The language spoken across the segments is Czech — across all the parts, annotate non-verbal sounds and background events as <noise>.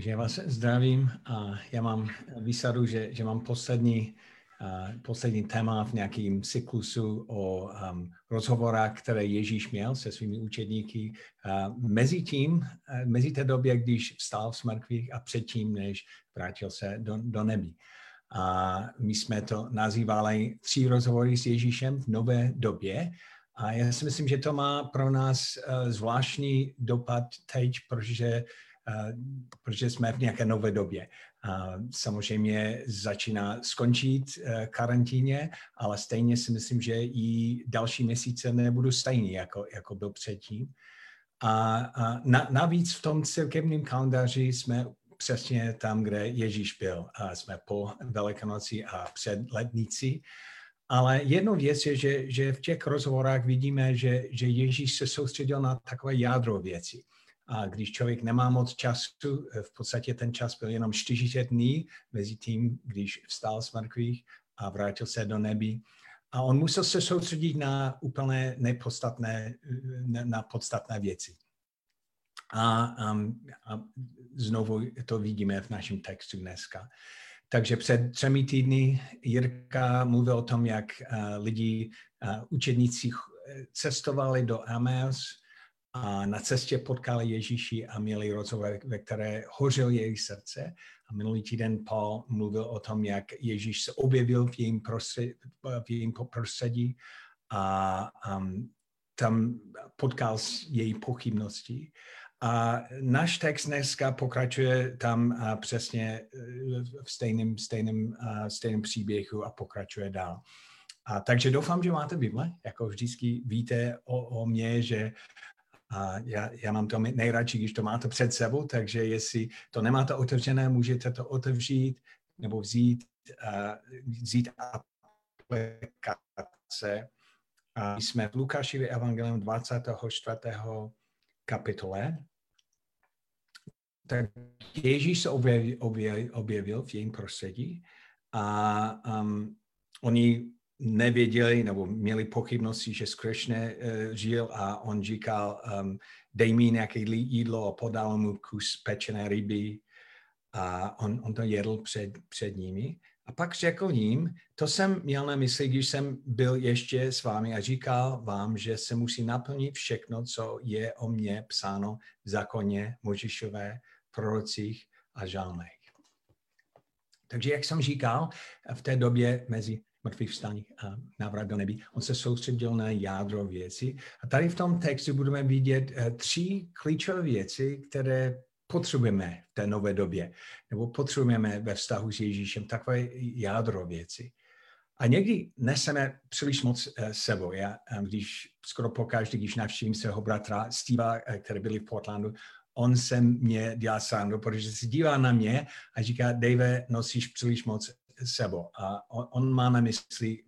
Takže já vás zdravím a já mám výsadu, že, že mám poslední, uh, poslední téma v nějakém cyklusu o um, rozhovorách, které Ježíš měl se svými učedníky. Uh, mezi tím, uh, mezi té době, když vstal v smrtvých a předtím, než vrátil se do, do nebi. A my jsme to nazývali tři rozhovory s Ježíšem v nové době. A já si myslím, že to má pro nás uh, zvláštní dopad teď, protože protože jsme v nějaké nové době. Samozřejmě začíná skončit e, karantíně, ale stejně si myslím, že i další měsíce nebudou stejný, jako, jako byl předtím. A, a na, navíc v tom církevním kalendáři jsme přesně tam, kde Ježíš byl. A jsme po Velikonoci a před letnici. Ale jednou věc je, že, že v těch rozhovorách vidíme, že, že Ježíš se soustředil na takové jádro věci. A když člověk nemá moc času, eh, v podstatě ten čas byl jenom 40 dní mezi tím, když vstal z mrtvých a vrátil se do nebi. A on musel se soustředit na úplně nepodstatné, na, na podstatné věci. A, um, a znovu to vidíme v našem textu dneska. Takže před třemi týdny Jirka mluvil o tom, jak uh, lidi, učedníci cestovali do Amos a na cestě potkali Ježíši a měli rozhovor, ve které hořel jejich srdce. A minulý týden Paul mluvil o tom, jak Ježíš se objevil v jejím prostředí, v jejím prostředí a um, tam potkal její pochybnosti. A náš text dneska pokračuje tam uh, přesně v stejném, stejném, stejném příběhu a pokračuje dál. A takže doufám, že máte Bible, jako vždycky víte o, o mě, že a já, já mám to nejradši, když to máte před sebou, takže jestli to nemáte otevřené, můžete to otevřít nebo vzít, uh, vzít aplikace. A jsme v Lukášově evangelium 24. kapitole. Tak Ježíš se objevil, objevil v jejím prostředí a um, oni nevěděli nebo měli pochybnosti, že skutečně uh, žil a on říkal, um, dej mi nějaké jídlo a podal mu kus pečené ryby a on, on to jedl před, před nimi. A pak řekl jim, to jsem měl na mysli, když jsem byl ještě s vámi a říkal vám, že se musí naplnit všechno, co je o mně psáno v zákoně Možišové, prorocích a žálmech. Takže jak jsem říkal, v té době mezi mrtvých vstání a návrat do nebí. On se soustředil na jádro věci. A tady v tom textu budeme vidět uh, tři klíčové věci, které potřebujeme v té nové době, nebo potřebujeme ve vztahu s Ježíšem takové jádro věci. A někdy neseme příliš moc uh, sebou. Já, um, když skoro pokaždé, když navštívím svého bratra Steva, který byl v Portlandu, on se mě dělá srandu, protože se dívá na mě a říká, Dave, nosíš příliš moc sebou. A on, on má na mysli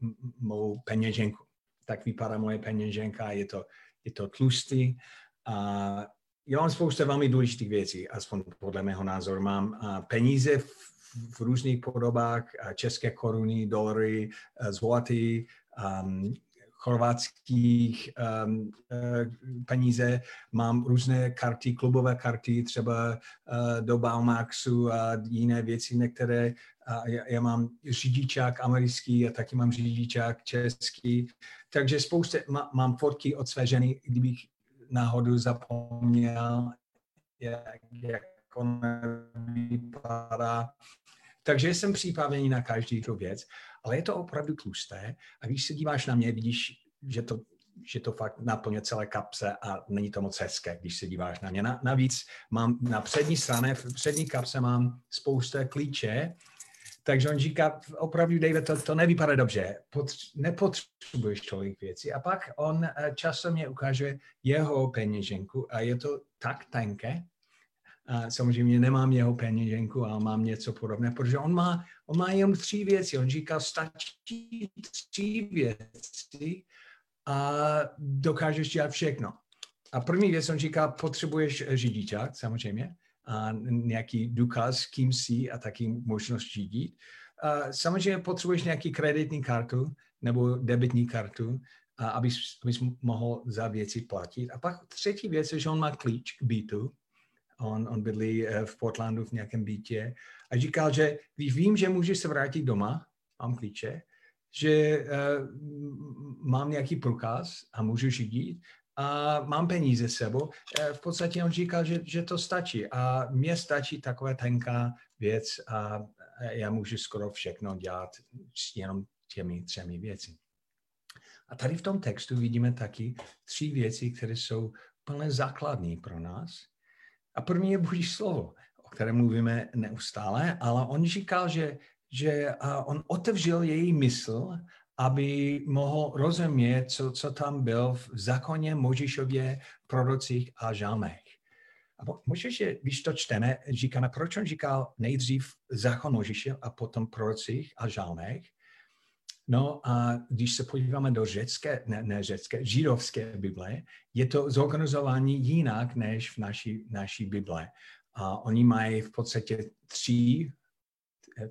mou peněženku. Tak vypadá moje peněženka, je to, je to tlustý. A já mám spoustu velmi důležitých věcí, aspoň podle mého názoru. Mám peníze v, v různých podobách, české koruny, dolary, zloty, um, chorvatských um, uh, peníze, mám různé karty, klubové karty, třeba uh, do Baumaxu a jiné věci, některé a já, já mám řidičák americký a taky mám řidičák český, takže spoustu, má, mám fotky od své ženy, kdybych náhodou zapomněl, jak, jak ona vypadá. Takže jsem připravený na každý tu věc, ale je to opravdu tlusté a když se díváš na mě, vidíš, že to že to fakt naplně celé kapse a není to moc hezké, když se díváš na mě. navíc mám na přední straně, v přední kapse mám spoustu klíče takže on říká, opravdu, David, to, to nevypadá dobře, Potř- nepotřebuješ tolik věcí. A pak on eh, časem mě ukáže jeho peněženku a je to tak tenké, a samozřejmě nemám jeho peněženku, ale mám něco podobné, protože on má, on má jen tři věci. On říká, stačí tři věci a dokážeš dělat všechno. A první věc, on říká, potřebuješ řidičák, samozřejmě a nějaký důkaz, kým jsi a taky možnost řídit. A samozřejmě potřebuješ nějaký kreditní kartu nebo debitní kartu, a abys, abys mohl za věci platit. A pak třetí věc je, že on má klíč k bytu. on, on bydlí v Portlandu v nějakém bytě a říkal, že když vím, že můžu se vrátit doma, mám klíče, že uh, mám nějaký průkaz a můžu žít a mám peníze sebou. V podstatě on říkal, že, že to stačí a mně stačí taková tenká věc a já můžu skoro všechno dělat s jenom těmi třemi věci. A tady v tom textu vidíme taky tři věci, které jsou plně základní pro nás. A první je Boží slovo, o kterém mluvíme neustále, ale on říkal, že, že on otevřel její mysl, aby mohl rozumět, co, co tam byl v zákoně Možišově, prorocích a žalmech. A že když to čteme, říkáme, proč on říkal nejdřív zákon Možiše a potom prorocích a žalmech, No a když se podíváme do řecké, ne, ne řecké, židovské Bible, je to zorganizování jinak než v naší, naší Bible. A oni mají v podstatě tři,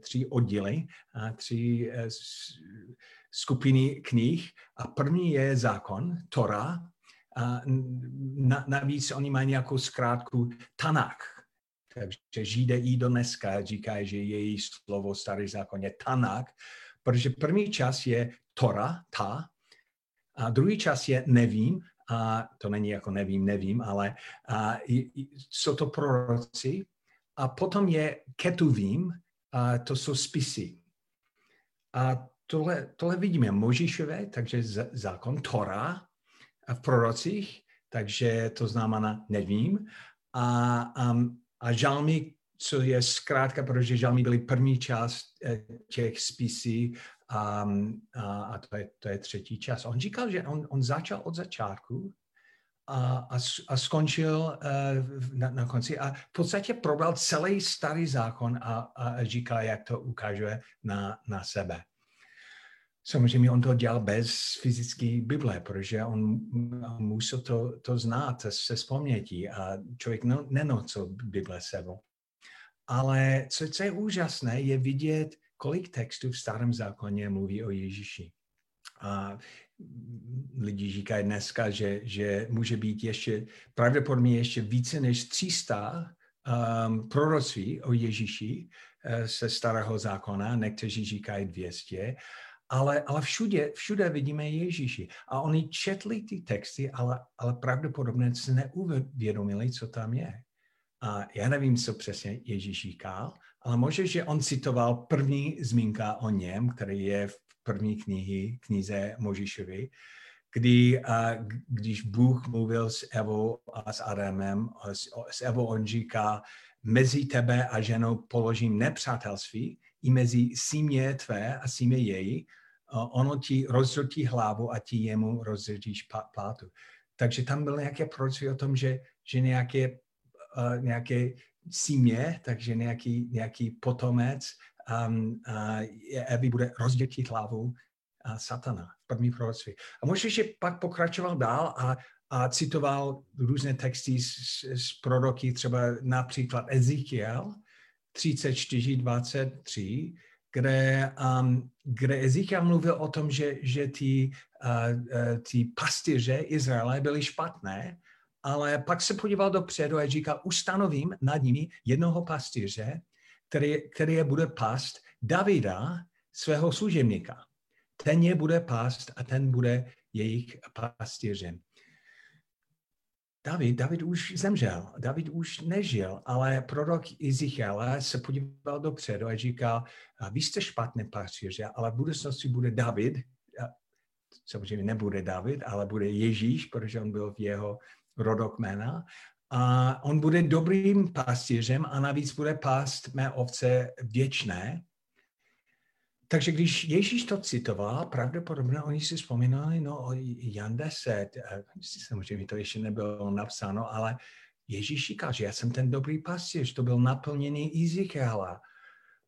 tři oddíly, a tři eh, skupiny knih. A první je zákon, Torah. A na, navíc oni mají nějakou zkrátku Tanach. Takže Židé i do dneska říkají, že její slovo starý zákon je Tanach protože první čas je Tora, ta, a druhý čas je nevím, a to není jako nevím, nevím, ale a, jsou to proroci. A potom je ketuvím, a to jsou spisy. A tohle, tohle vidíme Možišové, takže zákon Tora a v prorocích, takže to znamená nevím. A, um, a žalmy, co je zkrátka, protože žalmy byly první část eh, těch spisí a, a, a to, je, to je třetí čas. On říkal, že on, on začal od začátku a, a, a skončil uh, na, na konci a v podstatě probral celý starý zákon a, a říká, jak to ukáže na, na sebe. Samozřejmě on to dělal bez fyzické Bible, protože on, musel to, to znát se vzpomnětí a člověk no, nenosil Bible sebou. Ale co, co je úžasné, je vidět, kolik textů v starém zákoně mluví o Ježíši. A lidi říkají dneska, že, že může být ještě, pravděpodobně ještě více než 300 um, proroctví o Ježíši uh, se starého zákona, někteří říkají 200, ale, ale všude, všude vidíme Ježíši. A oni četli ty texty, ale, ale pravděpodobně se neuvědomili, co tam je. A já nevím, co přesně Ježíš říkal, ale možná, že on citoval první zmínka o něm, který je v první knihy, knize Možišovi, kdy, a, když Bůh mluvil s Evou a s Adamem, s, s Evou on říká, mezi tebe a ženou položím nepřátelství, i mezi símě tvé a símě její, ono ti rozdrotí hlavu a ti jemu rozdrotíš plátu. Takže tam bylo nějaké proroctví o tom, že, že nějaké uh, nějaké símě, takže nějaký, nějaký potomec um, uh, Evy bude rozdětit hlavu uh, satana v první proroctví. A možná, že pak pokračoval dál a, a citoval různé texty z, z proroky, třeba například Ezekiel 34.23, kde, um, kde Ezekiel mluvil o tom, že, že ty, uh, uh, ty pastýře Izraele byly špatné ale pak se podíval dopředu a říkal, ustanovím nad nimi jednoho pastýře, který, který je bude past Davida, svého služebníka. Ten je bude past a ten bude jejich pastýřem. David, David už zemřel, David už nežil, ale prorok Ezechiel se podíval dopředu a říkal, vy jste špatný pastýře, ale v budoucnosti bude David, samozřejmě nebude David, ale bude Ježíš, protože on byl v jeho rodokmena. A on bude dobrým pastýřem a navíc bude pást mé ovce věčné. Takže když Ježíš to citoval, pravděpodobně oni si vzpomínali, no Jan 10, samozřejmě to ještě nebylo napsáno, ale Ježíš říkal, že já jsem ten dobrý pastýř, to byl naplněný Ezekiela.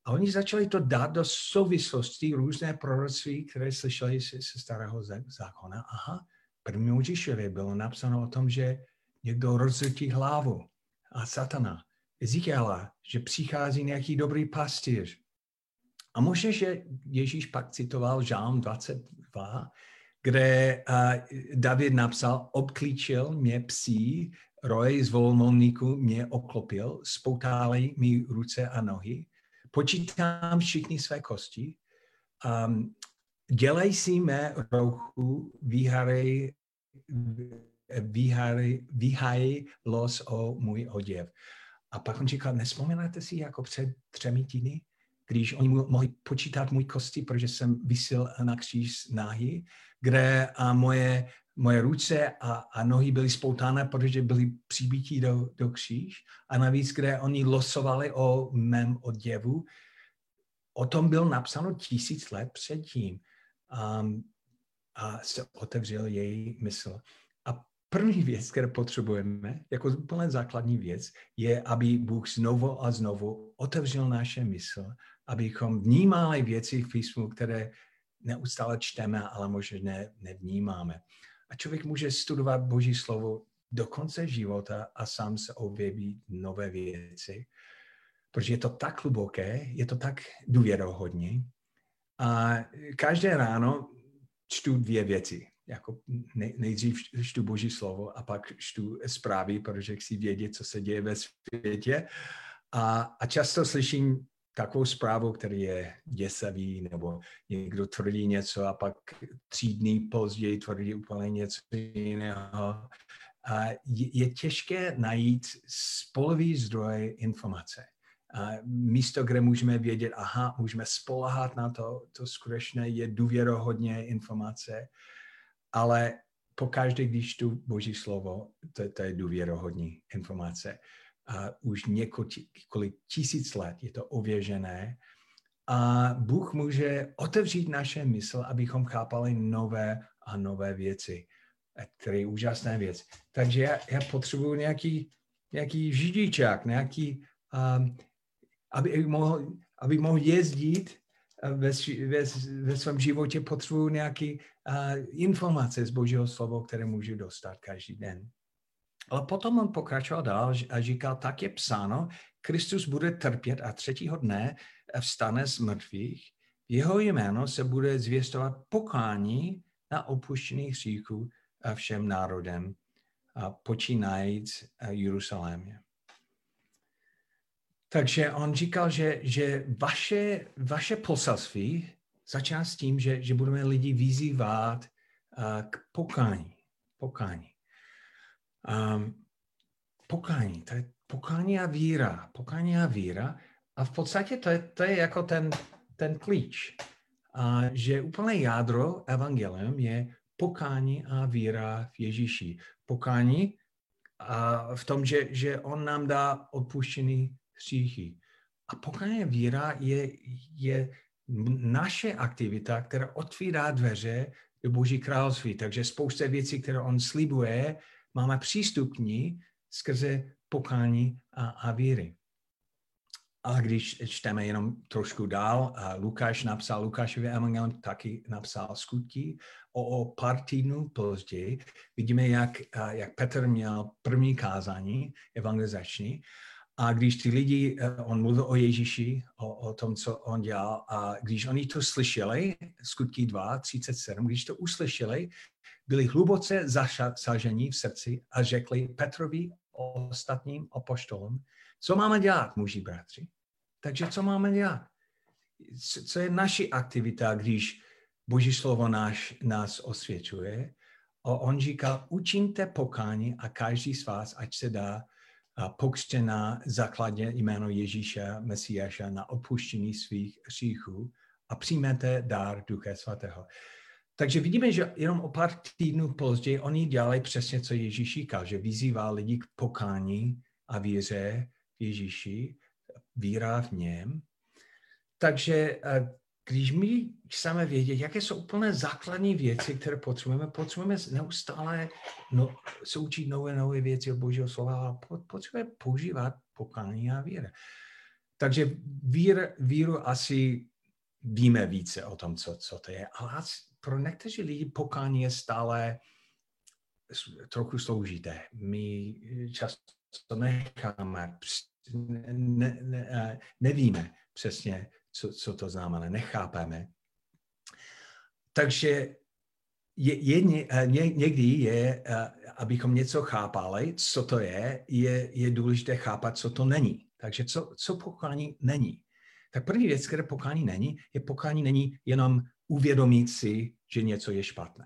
A oni začali to dát do souvislosti různé proroctví, které slyšeli se, se starého zákona. Aha, první Ježíšově bylo napsáno o tom, že někdo rozrtí hlavu a satana. Ezekiela, že přichází nějaký dobrý pastýř. A možná, že Ježíš pak citoval Žám 22, kde David napsal, obklíčil mě psí roj z volnovníků mě oklopil, spoutali mi ruce a nohy, počítám všichni své kosti, um, dělej si mé rouchu, výhary, výhary, výhaj los o můj oděv. A pak on říkal, nespomínáte si jako před třemi týdny, když oni mohli počítat můj kosti, protože jsem vysil na kříž náhy, kde a moje, moje ruce a, a nohy byly spoutány, protože byly přibítí do, do kříž. A navíc, kde oni losovali o mém oděvu, o tom byl napsáno tisíc let předtím. Um, a se otevřel její mysl. A první věc, kterou potřebujeme, jako úplně základní věc, je, aby Bůh znovu a znovu otevřel naše mysl, abychom vnímali věci v písmu, které neustále čteme, ale možná ne, nevnímáme. A člověk může studovat Boží slovo do konce života a sám se objeví nové věci, protože je to tak hluboké, je to tak důvěrohodně. A každé ráno čtu dvě věci. Jako nejdřív čtu Boží slovo a pak čtu zprávy, protože chci vědět, co se děje ve světě. A, a často slyším takovou zprávu, který je děsavý, nebo někdo tvrdí něco a pak tři dny později tvrdí úplně něco jiného. A je, je těžké najít spolový zdroj informace. Místo, kde můžeme vědět, aha, můžeme spolehat na to, to skutečně je důvěrohodně informace, ale pokaždé, když tu Boží slovo, to, to je důvěrohodní informace a už několik tisíc let je to ověžené. A Bůh může otevřít naše mysl, abychom chápali nové a nové věci. které je úžasná věc. Takže já, já potřebuji nějaký, nějaký židičák, nějaký, um, aby, mohl, aby mohl jezdit ve, ve, ve svém životě, potřebuji nějaké uh, informace z Božího slova, které můžu dostat každý den. Ale potom on pokračoval dál a říkal, tak je psáno, Kristus bude trpět a třetího dne vstane z mrtvých. Jeho jméno se bude zvěstovat pokání na opuštěných hříchů všem národem, počínajíc Jeruzalémě. Takže on říkal, že, že vaše, vaše poselství začíná s tím, že, že budeme lidi vyzývat k pokání. pokání. Um, pokání, to je pokání a víra. Pokání a víra. A v podstatě to je, to je jako ten, ten klíč. A že úplné jádro evangelium je pokání a víra v Ježíši. Pokání a v tom, že, že on nám dá odpuštěný hříchy. A pokání víra je, je naše aktivita, která otvírá dveře do Boží království. Takže spousta věcí, které on slibuje, máme přístup k ní skrze pokání a, a víry. A když čteme jenom trošku dál, a Lukáš napsal, Lukášově evangelium taky napsal skutky, o, o pár týdnů později vidíme, jak, jak Petr měl první kázání evangelizační a když ty lidi, on mluvil o Ježíši, o, o tom, co on dělal, a když oni to slyšeli, skutky 2, 37, když to uslyšeli, byli hluboce zasažení v srdci a řekli Petrovi ostatním apoštolům, co máme dělat, muži bratři. Takže co máme dělat? Co je naše aktivita, když Boží slovo náš, nás osvědčuje? A on říká, učiňte pokání a každý z vás, ať se dá pokřtě na základě jméno Ježíše Mesiáša na opuštění svých hříchů a přijmete dár Ducha Svatého. Takže vidíme, že jenom o pár týdnů později oni dělají přesně, co Ježíš říkal, že vyzývá lidi k pokání a víře v Ježíši, víra v něm. Takže eh, když my chceme vědět, jaké jsou úplně základní věci, které potřebujeme, potřebujeme neustále no, se učit nové, nové věci od Božího slova a potřebujeme používat pokání a víra. Takže vír, víru asi víme více o tom, co, co to je, ale pro někteří lidi pokání je stále trochu složité. My často necháme, ne, ne, nevíme přesně, co, co to znamená, nechápeme. Takže je, je, eh, ně, někdy je, eh, abychom něco chápali, co to je, je, je důležité chápat, co to není. Takže co, co pokání není? Tak první věc, které pokání není, je pokání není jenom uvědomit si, že něco je špatné.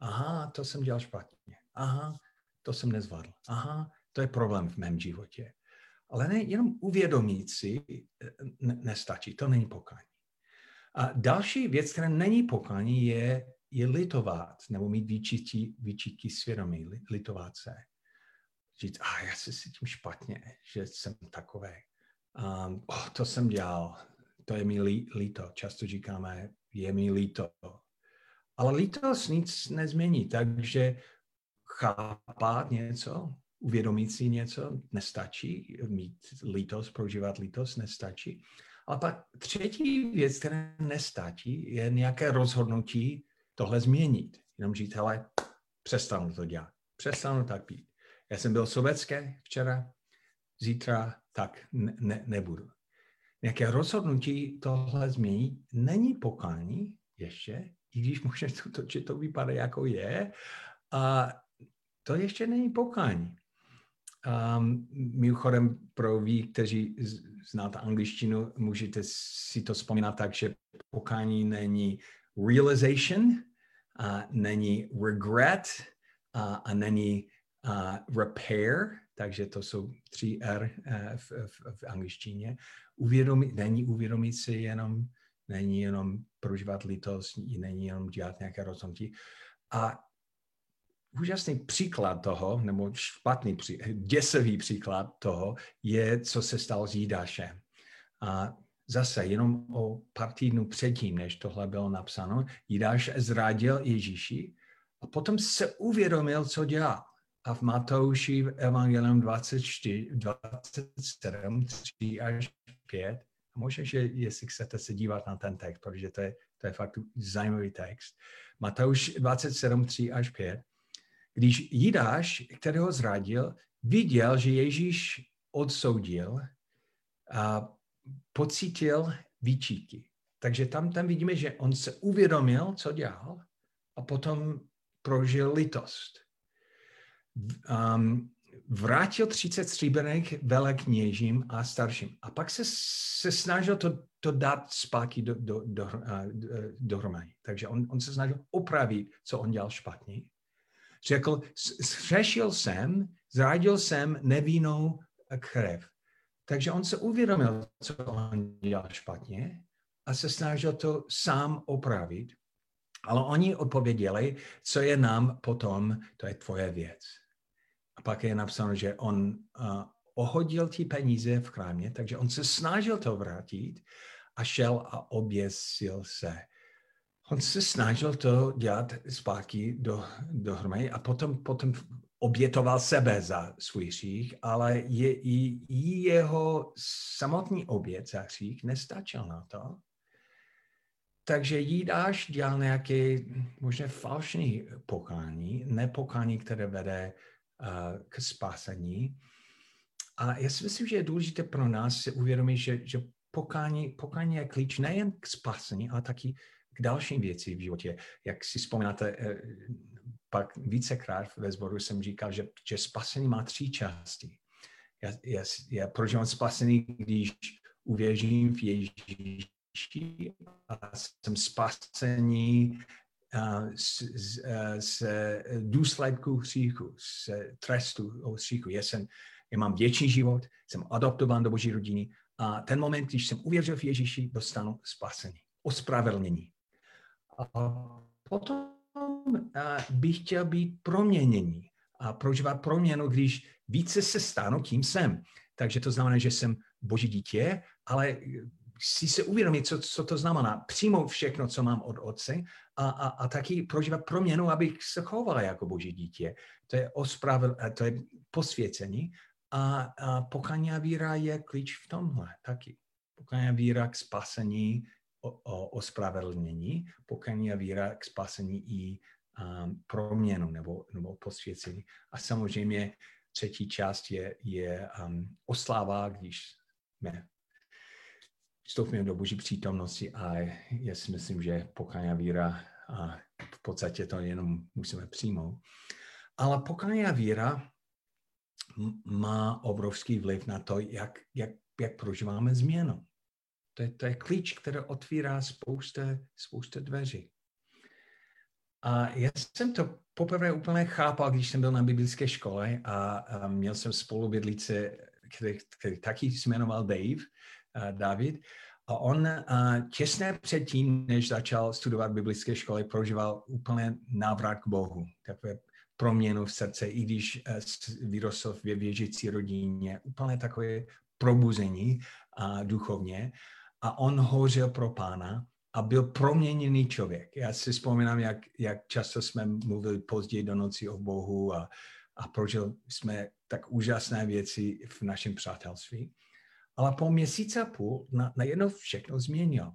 Aha, to jsem dělal špatně. Aha, to jsem nezvládl. Aha, to je problém v mém životě. Ale ne, jenom uvědomit si eh, ne, nestačí. To není pokání. A další věc, která není pokání, je je litovat, nebo mít výčití, výčitky svědomí, litovat se. Říct, a ah, já se cítím špatně, že jsem takový. Um, oh, to jsem dělal, to je mi líto. Často říkáme, je mi líto. Ale lítost nic nezmění, takže chápat něco, uvědomit si něco nestačí, mít lítost, prožívat lítost nestačí. Ale pak třetí věc, která nestačí, je nějaké rozhodnutí tohle změnit. Jenom říct, hele, přestanu to dělat. Přestanu tak pít. Já jsem byl sobecké včera, zítra tak ne, ne, nebudu. Nějaké rozhodnutí tohle změnit není pokání ještě, i když možná <laughs> to, to, to vypadá jako je, a to ještě není pokání. Um, mimochodem pro vy, kteří znáte angličtinu, můžete si to vzpomínat tak, že pokání není realization, a není regret a, a není a repair, takže to jsou tři R eh, v, v, v angličtině. Uvědomit, není uvědomit si jenom, není jenom prožívat lítost, není jenom dělat nějaké rozhodnutí. A úžasný příklad toho, nebo špatný, děsivý příklad toho, je, co se stalo s Jídášem. A zase jenom o pár týdnů předtím, než tohle bylo napsáno, Jidáš zradil Ježíši a potom se uvědomil, co dělal. A v Matouši v Evangelium 24, 27, 3 až 5, a možná, že jestli chcete se dívat na ten text, protože to je, to je fakt zajímavý text. Matouš 27, 3 až 5. Když Jidáš, kterého zradil, viděl, že Ježíš odsoudil a pocítil výčíky. Takže tam, tam vidíme, že on se uvědomil, co dělal a potom prožil litost. Um, vrátil 30 stříbrných velekněžím a starším. A pak se, se snažil to, to dát zpátky do, do, do, uh, dohromady. Takže on, on se snažil opravit, co on dělal špatně. Řekl, zřešil jsem, zradil jsem nevinnou krev. Takže on se uvědomil, co on dělal špatně a se snažil to sám opravit. Ale oni odpověděli, co je nám potom, to je tvoje věc. A pak je napsáno, že on uh, ohodil ty peníze v krámě, takže on se snažil to vrátit a šel a oběsil se. On se snažil to dělat zpátky do, dohromady a potom, potom obětoval sebe za svůj hřích, ale je, i, i jeho samotný obět za hřích nestačil na to. Takže Jídáš dělal nějaké možná falšné pokání, nepokání, které vede uh, k spásení. A já si myslím, že je důležité pro nás si uvědomit, že, že pokání, pokání je klíč nejen k spásení, ale taky k dalším věcím v životě. Jak si vzpomínáte, eh, pak vícekrát ve sboru jsem říkal, že, že spasení má tři části. Já, já, já prožívám spasení, když uvěřím v Ježíši a jsem spasení z, z, z důsledku hříchu, z trestu hříchu. Já, jsem, já mám věčný život, jsem adoptován do Boží rodiny a ten moment, když jsem uvěřil v Ježíši, dostanu spasení, ospravedlnění. A potom bych chtěl být proměněný a prožívat proměnu, když více se stanu, kým jsem. Takže to znamená, že jsem boží dítě, ale si se uvědomit, co, co to znamená. Přijmout všechno, co mám od otce a, a, a taky prožívat proměnu, abych se choval jako boží dítě. To je, ospravedl, to je posvěcení a, a pokání víra je klíč v tomhle taky. Pokání víra k spasení, o, ospravedlnění, pokání a víra k spasení i um, proměnu nebo, nebo posvěcení. A samozřejmě třetí část je, je um, osláva, když jsme vstoupíme do boží přítomnosti a já si myslím, že pokání víra a v podstatě to jenom musíme přijmout. Ale pokání a víra má obrovský vliv na to, jak, jak, jak prožíváme změnu. To je, to je klíč, který otvírá spousta, spousta dveří. A já jsem to poprvé úplně chápal, když jsem byl na biblické škole a, a měl jsem spolubydlíce, který, který taky se jmenoval Dave, uh, David. A on uh, těsně předtím, než začal studovat biblické školy, prožíval úplně návrat k Bohu. Takové proměnu v srdce, i když uh, vyrostl ve věřící rodině. Úplně takové probuzení uh, duchovně. A on hořel pro pána a byl proměněný člověk. Já si vzpomínám, jak, jak často jsme mluvili později do noci o Bohu a, a prožil jsme tak úžasné věci v našem přátelství. Ale po měsíce a půl na, všechno změnil.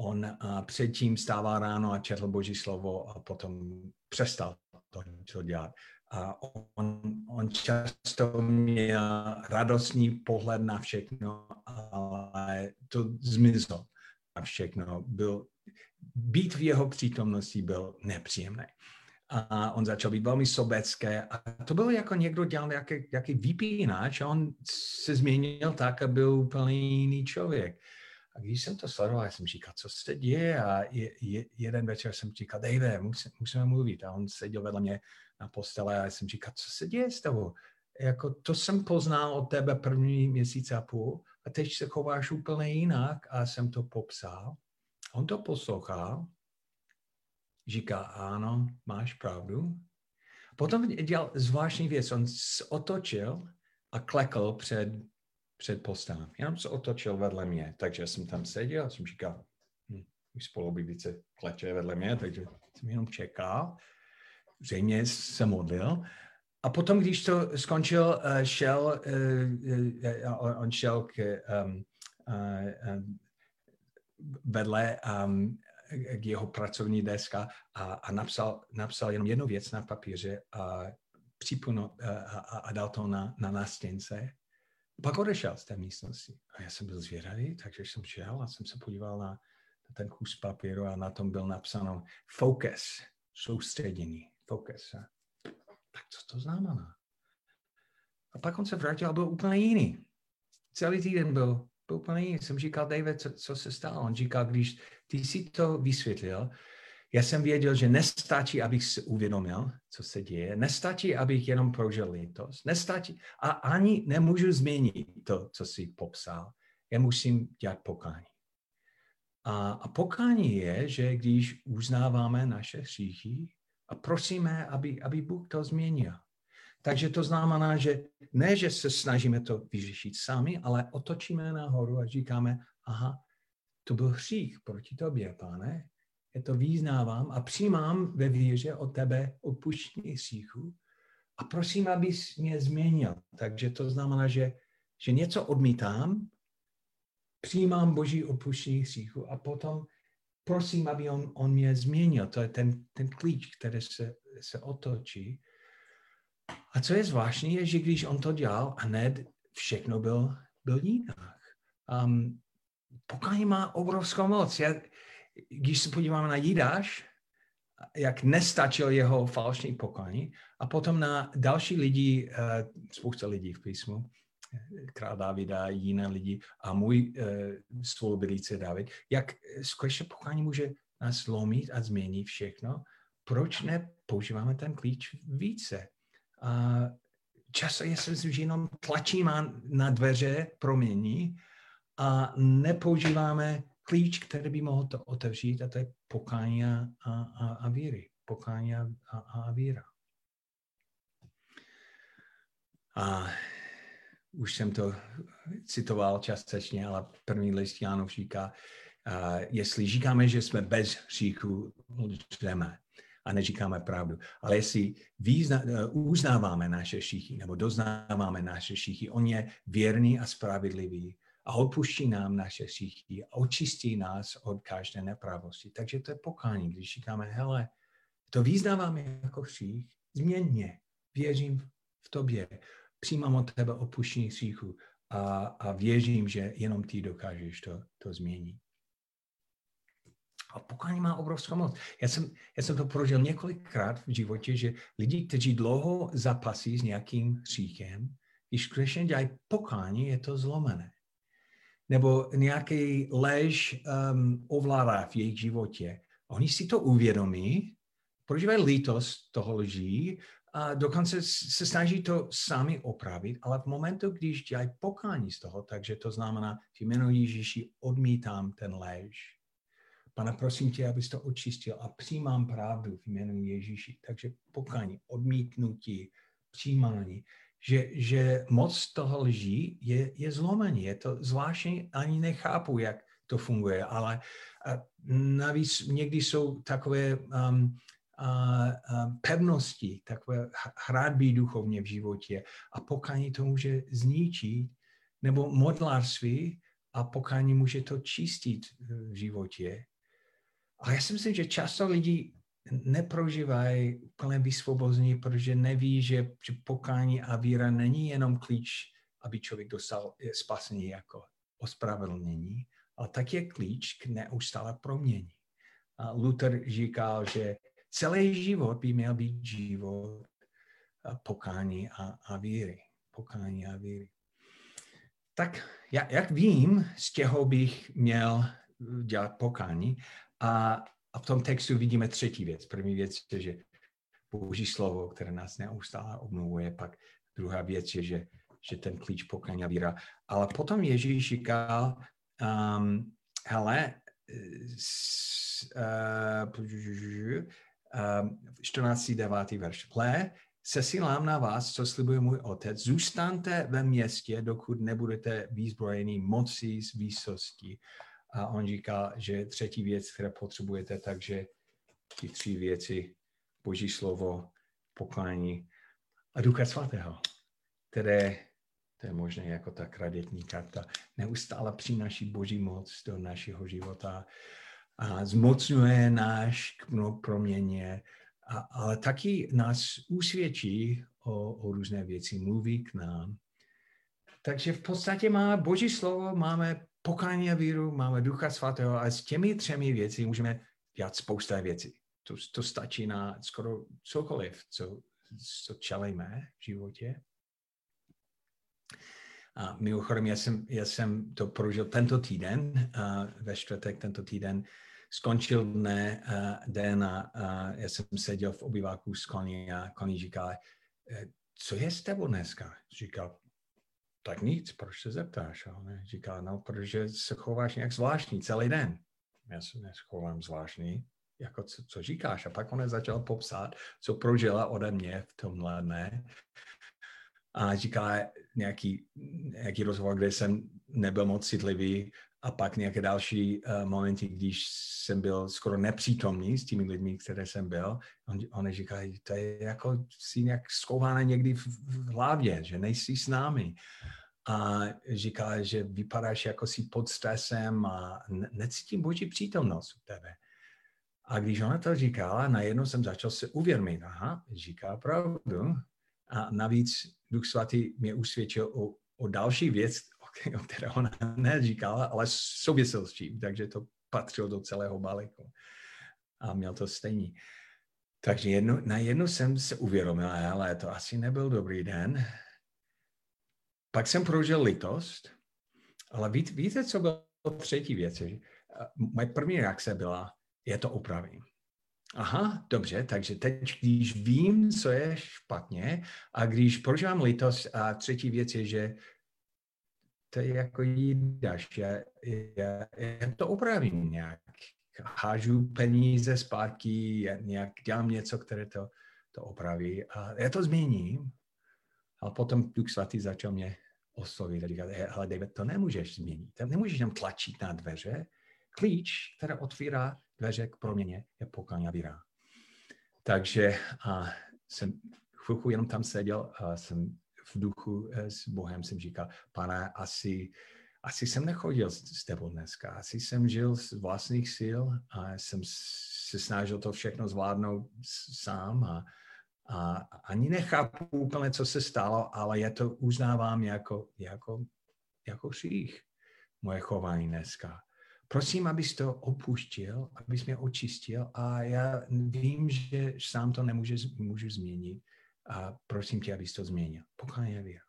On a předtím stával ráno a četl Boží slovo a potom přestal to, co dělat. A on, on často měl radostný pohled na všechno, ale to zmizlo a všechno. Byl, být v jeho přítomnosti byl nepříjemný. A on začal být velmi sobecké a to bylo jako někdo dělal jaký, jaký vypínač a on se změnil tak a byl úplně jiný člověk. A když jsem to sledoval, já jsem říkal, co se děje a je, je, jeden večer jsem říkal, Dave, musí, musíme mluvit. A on seděl vedle mě na postele a já jsem říkal, co se děje s tebou? Jako to jsem poznal od tebe první měsíc a půl a teď se chováš úplně jinak a jsem to popsal. On to poslouchal, říká, ano, máš pravdu. Potom dělal zvláštní věc, on se otočil a klekl před, před postelem. Jenom se otočil vedle mě, takže jsem tam seděl a jsem říkal, hm, můj spolubybice kleče vedle mě, takže jsem jenom čekal. Zřejmě se modlil a potom, když to skončil, eh, šel, eh, eh, on šel k, um, vedle um, k jeho pracovní deska a, a napsal, napsal jenom jednu věc na papíře a, připunu, a, a, a dal to na, na nástěnce. Pak odešel z té místnosti. A já jsem byl zvědavý, takže jsem šel a jsem se podíval na, na ten kus papíru a na tom byl napsáno focus, soustředění, focus tak co to znamená? A pak on se vrátil a byl úplně jiný. Celý týden byl, byl úplně jiný. Jsem říkal, David, co, co se stalo? On říkal, když ty si to vysvětlil, já jsem věděl, že nestačí, abych si uvědomil, co se děje, nestačí, abych jenom prožil lítost, nestačí a ani nemůžu změnit to, co si popsal. Já musím dělat pokání. A, a pokání je, že když uznáváme naše hříchy, a prosíme, aby, aby Bůh to změnil. Takže to znamená, že ne, že se snažíme to vyřešit sami, ale otočíme nahoru a říkáme, aha, to byl hřích proti tobě, pane. Já to význávám a přijímám ve víře od tebe odpuštění hříchu a prosím, abys mě změnil. Takže to znamená, že, že něco odmítám, přijímám Boží odpuštění hříchu a potom prosím, aby on, on mě změnil. To je ten, ten klíč, který se, se otočí. A co je zvláštní, je, že když on to dělal, hned všechno byl, byl jinak. Um, pokání má obrovskou moc. Já, když se podíváme na Jidáš, jak nestačil jeho falešný pokání, a potom na další lidi, uh, spousta lidí v písmu, král Davida, jiné lidi a můj uh, spolubydlící David, jak skutečně pokání může nás zlomit a změnit všechno, proč nepoužíváme ten klíč více? A často je si že jenom tlačíme na dveře promění a nepoužíváme klíč, který by mohl to otevřít a to je pokání a, a, a víry. Pokání a, a, a víra. A už jsem to citoval částečně, ale první list Jánov říká, uh, jestli říkáme, že jsme bez hříchu, lžeme a neříkáme pravdu. Ale jestli význa, uh, uznáváme naše šíchy nebo doznáváme naše šíchy, on je věrný a spravedlivý a odpuští nám naše šíchy a očistí nás od každé nepravosti. Takže to je pokání, když říkáme, hele, to význáváme jako ších, změň mě, věřím v tobě, přijímám od tebe opuštění hříchu a, a věřím, že jenom ty dokážeš to, to změnit. A pokání má obrovskou moc. Já jsem, já jsem to prožil několikrát v životě, že lidi, kteří dlouho zapasí s nějakým hříchem, když skutečně dělají pokání, je to zlomené. Nebo nějaký lež um, ovládá v jejich životě. Oni si to uvědomí, prožívají lítost toho lží a dokonce se snaží to sami opravit, ale v momentu, když dělají pokání z toho, takže to znamená, v jménu Ježíši odmítám ten lež. Pane, prosím tě, abys to očistil a přijímám pravdu v jménu Ježíši. Takže pokání, odmítnutí, přijímání, že, že moc toho lží je, je zlomení. Je to zvláštní, ani nechápu, jak to funguje, ale navíc někdy jsou takové um, pevnosti, takové hradby duchovně v životě a pokání to může zničit, nebo modlárství a pokání může to čistit v životě. A já si myslím, že často lidi neprožívají úplné vysvobození, protože neví, že, pokání a víra není jenom klíč, aby člověk dostal spasení jako ospravedlnění, ale tak je klíč k neustále promění. Luther říkal, že celý život by měl být život pokání a, a víry. Pokání a víry. Tak jak, jak vím, z čeho bych měl dělat pokání a, a v tom textu vidíme třetí věc. První věc je, že Boží slovo, které nás neustále obnovuje, pak druhá věc je, že, že ten klíč pokání a víra. Ale potom Ježíš říkal, um, hele, s, uh, 14. 9. verš. Hle, sesílám na vás, co slibuje můj otec, zůstaňte ve městě, dokud nebudete výzbrojení mocí z výsosti. A on říká, že třetí věc, které potřebujete, takže ty tři věci, Boží slovo, poklání a Ducha Svatého, které, to je možné jako ta kreditní karta, neustále přináší Boží moc do našeho života a zmocňuje náš k proměně, a, ale taky nás usvědčí o, o různé věci, mluví k nám. Takže v podstatě má Boží slovo, máme pokání a víru, máme Ducha Svatého a s těmi třemi věci můžeme dělat spousta věcí. To, to stačí na skoro cokoliv, co, co čelíme v životě. A mimochodem, já jsem, já jsem to prožil tento týden, uh, ve čtvrtek tento týden, skončil dne, uh, den a uh, já jsem seděl v obyváku s koní a koní říkal, e, co je s tebou dneska? Říkal, tak nic, proč se zeptáš? A on říkal, no, protože se chováš nějak zvláštní celý den. Já se nechovám zvláštní, jako co, co říkáš. A pak on začal popsat, co prožila ode mě v tomhle dne a říká nějaký, nějaký rozhovor, kde jsem nebyl moc citlivý a pak nějaké další uh, momenty, když jsem byl skoro nepřítomný s těmi lidmi, které jsem byl, on, oni říkají, to je jako si nějak skouvána někdy v, v hlavě, že nejsi s námi. A říká, že vypadáš jako si pod stresem a necítím boží přítomnost u tebe. A když ona to říkala, najednou jsem začal se uvědomit, aha, říká pravdu. A navíc Duch Svatý mě usvědčil o, o další věc, <laughs> o které ona neříkala, ale souvisel s tím, takže to patřilo do celého balíku. A měl to stejný. Takže jedno, na jednu jsem se uvědomil, ale to asi nebyl dobrý den. Pak jsem prožil litost, ale víte, víte co bylo třetí věc? Moje první reakce byla, je to opravím. Aha, dobře, takže teď, když vím, co je špatně a když prožívám litost a třetí věc je, že to je jako jídaš, já, já, já to opravím nějak. Hážu peníze zpátky, nějak dělám něco, které to, to opraví a já to změním. Ale potom Duch Svatý začal mě oslovit a říkat, ale David, to nemůžeš změnit, to nemůžeš tam tlačit na dveře. Klíč, který otvírá dveře k proměně, je pokání a víra. Takže a jsem chvilku jenom tam seděl a jsem v duchu eh, s Bohem jsem říkal, pane, asi, asi jsem nechodil s tebou dneska, asi jsem žil z vlastních sil a jsem se snažil to všechno zvládnout sám a, a ani nechápu úplně, co se stalo, ale je to uznávám jako, jako, jako hřích, moje chování dneska. Prosím, abys to opuštil, abys mě očistil a já vím, že sám to nemůžu můžu změnit a prosím tě, abys to změnil. Pokání a víra.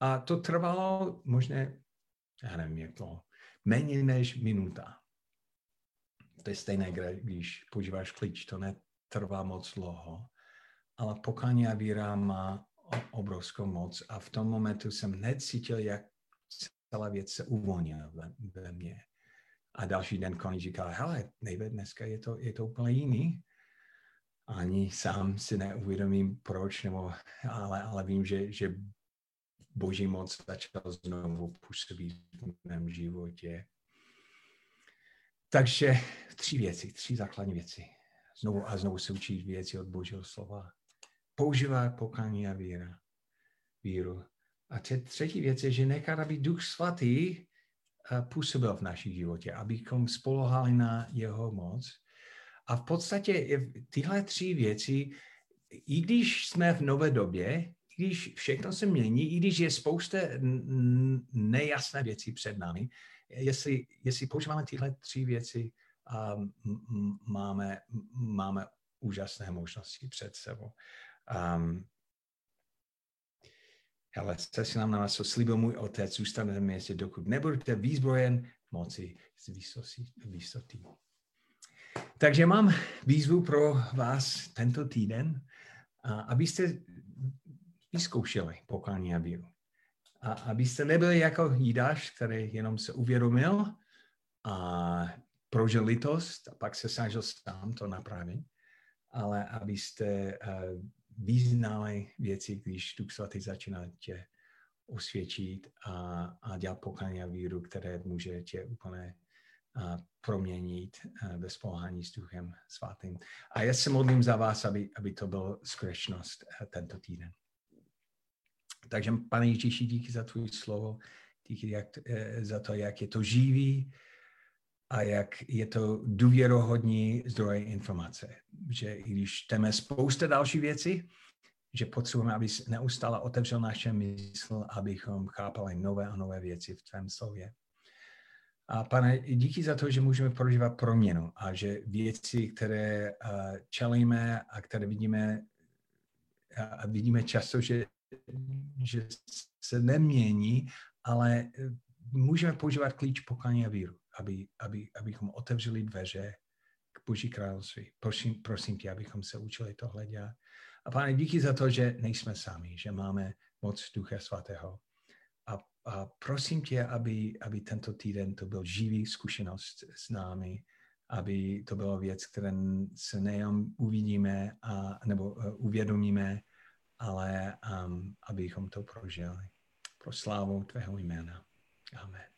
A to trvalo možná, já nevím, jak to, méně než minuta. To je stejné, když používáš klíč, to netrvá moc dlouho, ale pokání a víra má obrovskou moc a v tom momentu jsem necítil, jak celá věc se uvolnila ve, ve mně. A další den Connie říká, hele, nejde, dneska je to, je to úplně jiný. Ani sám si neuvědomím, proč, nebo, ale, ale vím, že, že boží moc začal znovu působit v mém životě. Takže tři věci, tři základní věci. Znovu a znovu se učit věci od božího slova. Používat pokání a víra. Víru. A třetí věc je, že nechat, aby Duch Svatý eh, působil v našich životě, abychom spolohali na jeho moc. A v podstatě tyhle tři věci, i když jsme v nové době, i když všechno se mění, i když je spousta nejasné věcí před námi, jestli, jestli používáme tyhle tři věci, um, máme, máme úžasné možnosti před sebou. Um, ale se si nám na vás, slíbil můj otec, zůstane na městě, dokud nebudete výzbrojen moci z výsoty. Takže mám výzvu pro vás tento týden, abyste vyzkoušeli pokání a víru. A abyste nebyli jako Jídáš, který jenom se uvědomil a prožil litost a pak se snažil sám to napravit, ale abyste eh, význali věci, když Duch Svatý začíná tě osvědčit a, a dělat pokání a víru, které může tě úplně proměnit a, ve spolhání s Duchem Svatým. A já se modlím za vás, aby, aby to bylo skutečnost tento týden. Takže, pane Ježíši, díky za tvůj slovo, díky jak, e, za to, jak je to živý a jak je to důvěrohodní zdroj informace. Že i když čteme spousta další věci, že potřebujeme, aby neustále otevřel naše mysl, abychom chápali nové a nové věci v tvém slově. A pane, díky za to, že můžeme prožívat proměnu a že věci, které uh, čelíme a které vidíme, a vidíme často, že že se nemění, ale eh, můžeme používat klíč pokání a víru, aby, aby, abychom otevřeli dveře k Boží království. Prosím, prosím tě, abychom se učili tohle dělat. A pane, díky za to, že nejsme sami, že máme moc Ducha Svatého. A, prosím tě, aby, aby tento týden to byl živý zkušenost s námi, aby to byla věc, které se nejen uvidíme a, nebo uh, uvědomíme, ale um, abychom to prožili. Pro slávu tvého jména. Amen.